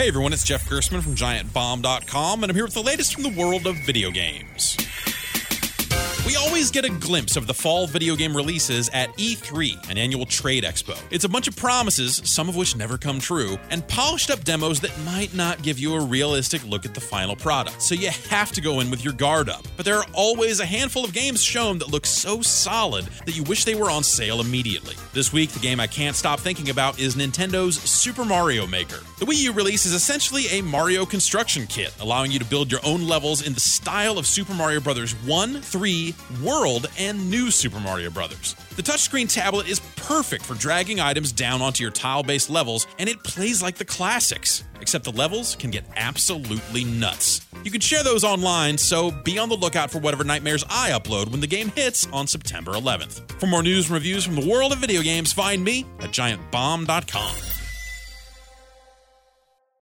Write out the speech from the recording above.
Hey everyone, it's Jeff Gerstmann from GiantBomb.com, and I'm here with the latest from the world of video games. Always get a glimpse of the fall video game releases at E3, an annual trade expo. It's a bunch of promises, some of which never come true, and polished up demos that might not give you a realistic look at the final product. So you have to go in with your guard up. But there are always a handful of games shown that look so solid that you wish they were on sale immediately. This week, the game I can't stop thinking about is Nintendo's Super Mario Maker. The Wii U release is essentially a Mario construction kit, allowing you to build your own levels in the style of Super Mario Bros. 1, 3, World, and New Super Mario Bros. The touchscreen tablet is perfect for dragging items down onto your tile based levels, and it plays like the classics, except the levels can get absolutely nuts. You can share those online, so be on the lookout for whatever nightmares I upload when the game hits on September 11th. For more news and reviews from the world of video games, find me at giantbomb.com.